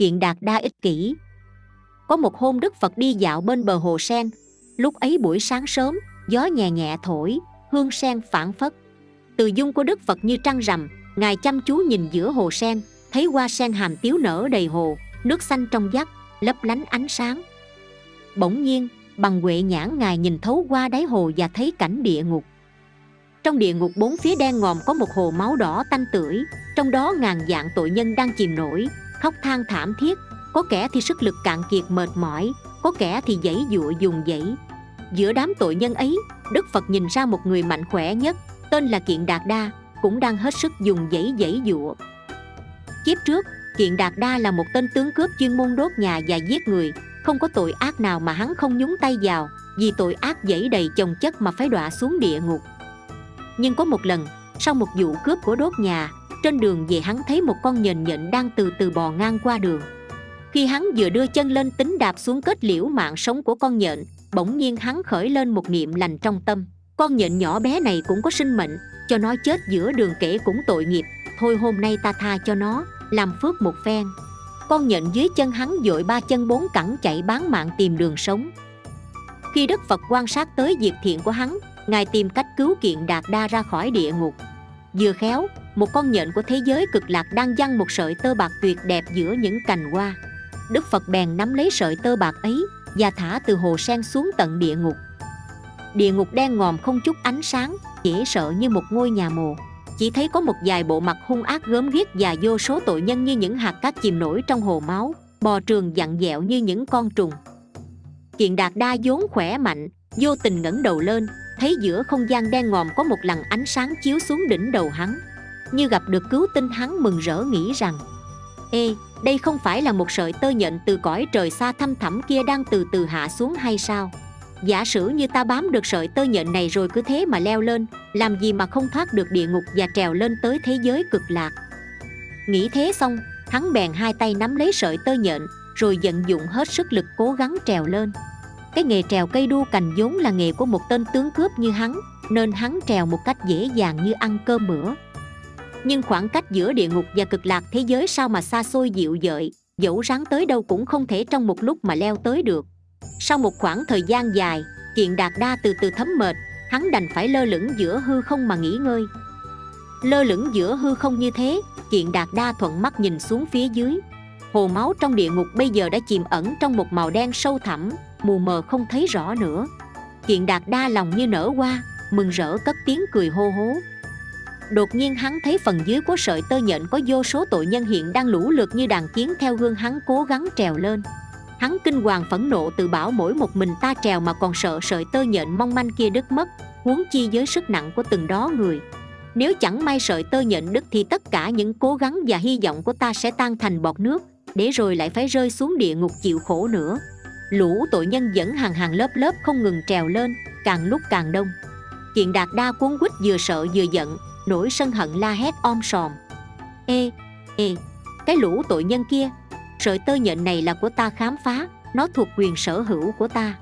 kiện đạt đa ích kỷ. Có một hôm đức phật đi dạo bên bờ hồ sen. Lúc ấy buổi sáng sớm, gió nhẹ nhẹ thổi, hương sen phản phất. Từ dung của đức phật như trăng rằm, ngài chăm chú nhìn giữa hồ sen, thấy hoa sen hàm tiếu nở đầy hồ, nước xanh trong vắt, lấp lánh ánh sáng. Bỗng nhiên, bằng huệ nhãn ngài nhìn thấu qua đáy hồ và thấy cảnh địa ngục. Trong địa ngục bốn phía đen ngòm có một hồ máu đỏ tanh tưởi, trong đó ngàn dạng tội nhân đang chìm nổi khóc than thảm thiết. Có kẻ thì sức lực cạn kiệt mệt mỏi, có kẻ thì dãy dụa dùng dãy. Giữa đám tội nhân ấy, đức phật nhìn ra một người mạnh khỏe nhất, tên là kiện đạt đa, cũng đang hết sức dùng dãy dãy dụa. Kiếp trước, kiện đạt đa là một tên tướng cướp chuyên môn đốt nhà và giết người. Không có tội ác nào mà hắn không nhúng tay vào, vì tội ác dãy đầy chồng chất mà phải đọa xuống địa ngục. Nhưng có một lần, sau một vụ cướp của đốt nhà trên đường về hắn thấy một con nhện nhện đang từ từ bò ngang qua đường. Khi hắn vừa đưa chân lên tính đạp xuống kết liễu mạng sống của con nhện, bỗng nhiên hắn khởi lên một niệm lành trong tâm. Con nhện nhỏ bé này cũng có sinh mệnh, cho nó chết giữa đường kể cũng tội nghiệp. Thôi hôm nay ta tha cho nó, làm phước một phen. Con nhện dưới chân hắn dội ba chân bốn cẳng chạy bán mạng tìm đường sống. Khi đức phật quan sát tới việc thiện của hắn, ngài tìm cách cứu kiện đạt đa ra khỏi địa ngục vừa khéo, một con nhện của thế giới cực lạc đang giăng một sợi tơ bạc tuyệt đẹp giữa những cành hoa. Đức phật bèn nắm lấy sợi tơ bạc ấy và thả từ hồ sen xuống tận địa ngục. Địa ngục đen ngòm không chút ánh sáng, dễ sợ như một ngôi nhà mồ. Chỉ thấy có một vài bộ mặt hung ác gớm ghiếc và vô số tội nhân như những hạt cát chìm nổi trong hồ máu, bò trường dặn dẹo như những con trùng. Kiện đạt đa vốn khỏe mạnh, vô tình ngẩng đầu lên thấy giữa không gian đen ngòm có một lằn ánh sáng chiếu xuống đỉnh đầu hắn. Như gặp được cứu tinh hắn mừng rỡ nghĩ rằng, ê, đây không phải là một sợi tơ nhện từ cõi trời xa thăm thẳm kia đang từ từ hạ xuống hay sao? Giả sử như ta bám được sợi tơ nhện này rồi cứ thế mà leo lên, làm gì mà không thoát được địa ngục và trèo lên tới thế giới cực lạc? Nghĩ thế xong, hắn bèn hai tay nắm lấy sợi tơ nhện, rồi vận dụng hết sức lực cố gắng trèo lên cái nghề trèo cây đu cành vốn là nghề của một tên tướng cướp như hắn, nên hắn trèo một cách dễ dàng như ăn cơm bữa. Nhưng khoảng cách giữa địa ngục và cực lạc thế giới sao mà xa xôi dịu dợi, dẫu ráng tới đâu cũng không thể trong một lúc mà leo tới được. Sau một khoảng thời gian dài, kiện đạt đa từ từ thấm mệt, hắn đành phải lơ lửng giữa hư không mà nghỉ ngơi. Lơ lửng giữa hư không như thế, kiện đạt đa thuận mắt nhìn xuống phía dưới. Hồ máu trong địa ngục bây giờ đã chìm ẩn trong một màu đen sâu thẳm mù mờ không thấy rõ nữa. Kiện đạt đa lòng như nở hoa, mừng rỡ cất tiếng cười hô hố. Đột nhiên hắn thấy phần dưới của sợi tơ nhện có vô số tội nhân hiện đang lũ lượt như đàn kiến theo gương hắn cố gắng trèo lên. Hắn kinh hoàng phẫn nộ tự bảo mỗi một mình ta trèo mà còn sợ sợi tơ nhện mong manh kia đứt mất, huống chi với sức nặng của từng đó người. Nếu chẳng may sợi tơ nhện đứt thì tất cả những cố gắng và hy vọng của ta sẽ tan thành bọt nước, để rồi lại phải rơi xuống địa ngục chịu khổ nữa lũ tội nhân dẫn hàng hàng lớp lớp không ngừng trèo lên, càng lúc càng đông. Kiện đạt đa cuốn quýt vừa sợ vừa giận, nổi sân hận la hét om sòm. Ê ê, cái lũ tội nhân kia, sợi tơ nhện này là của ta khám phá, nó thuộc quyền sở hữu của ta.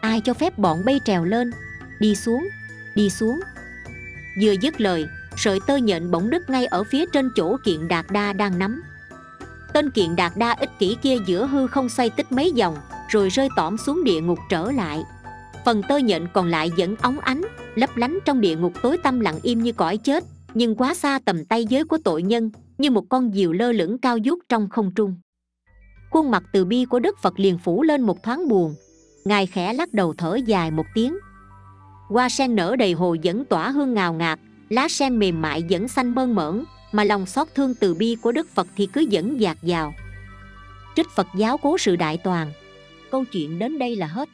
Ai cho phép bọn bay trèo lên? Đi xuống đi xuống. Vừa dứt lời, sợi tơ nhện bỗng đứt ngay ở phía trên chỗ kiện đạt đa đang nắm. Tên kiện đạt đa ích kỷ kia giữa hư không xoay tích mấy vòng rồi rơi tỏm xuống địa ngục trở lại. Phần tơ nhện còn lại vẫn óng ánh, lấp lánh trong địa ngục tối tăm lặng im như cõi chết, nhưng quá xa tầm tay giới của tội nhân, như một con diều lơ lửng cao vút trong không trung. Khuôn mặt từ bi của đức phật liền phủ lên một thoáng buồn. Ngài khẽ lắc đầu thở dài một tiếng. Hoa sen nở đầy hồ vẫn tỏa hương ngào ngạt, lá sen mềm mại vẫn xanh mơn mởn, mà lòng xót thương từ bi của đức phật thì cứ dẫn dạt vào trích phật giáo cố sự đại toàn câu chuyện đến đây là hết.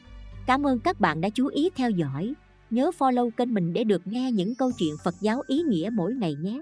Cảm ơn các bạn đã chú ý theo dõi. Nhớ follow kênh mình để được nghe những câu chuyện phật giáo ý nghĩa mỗi ngày nhé.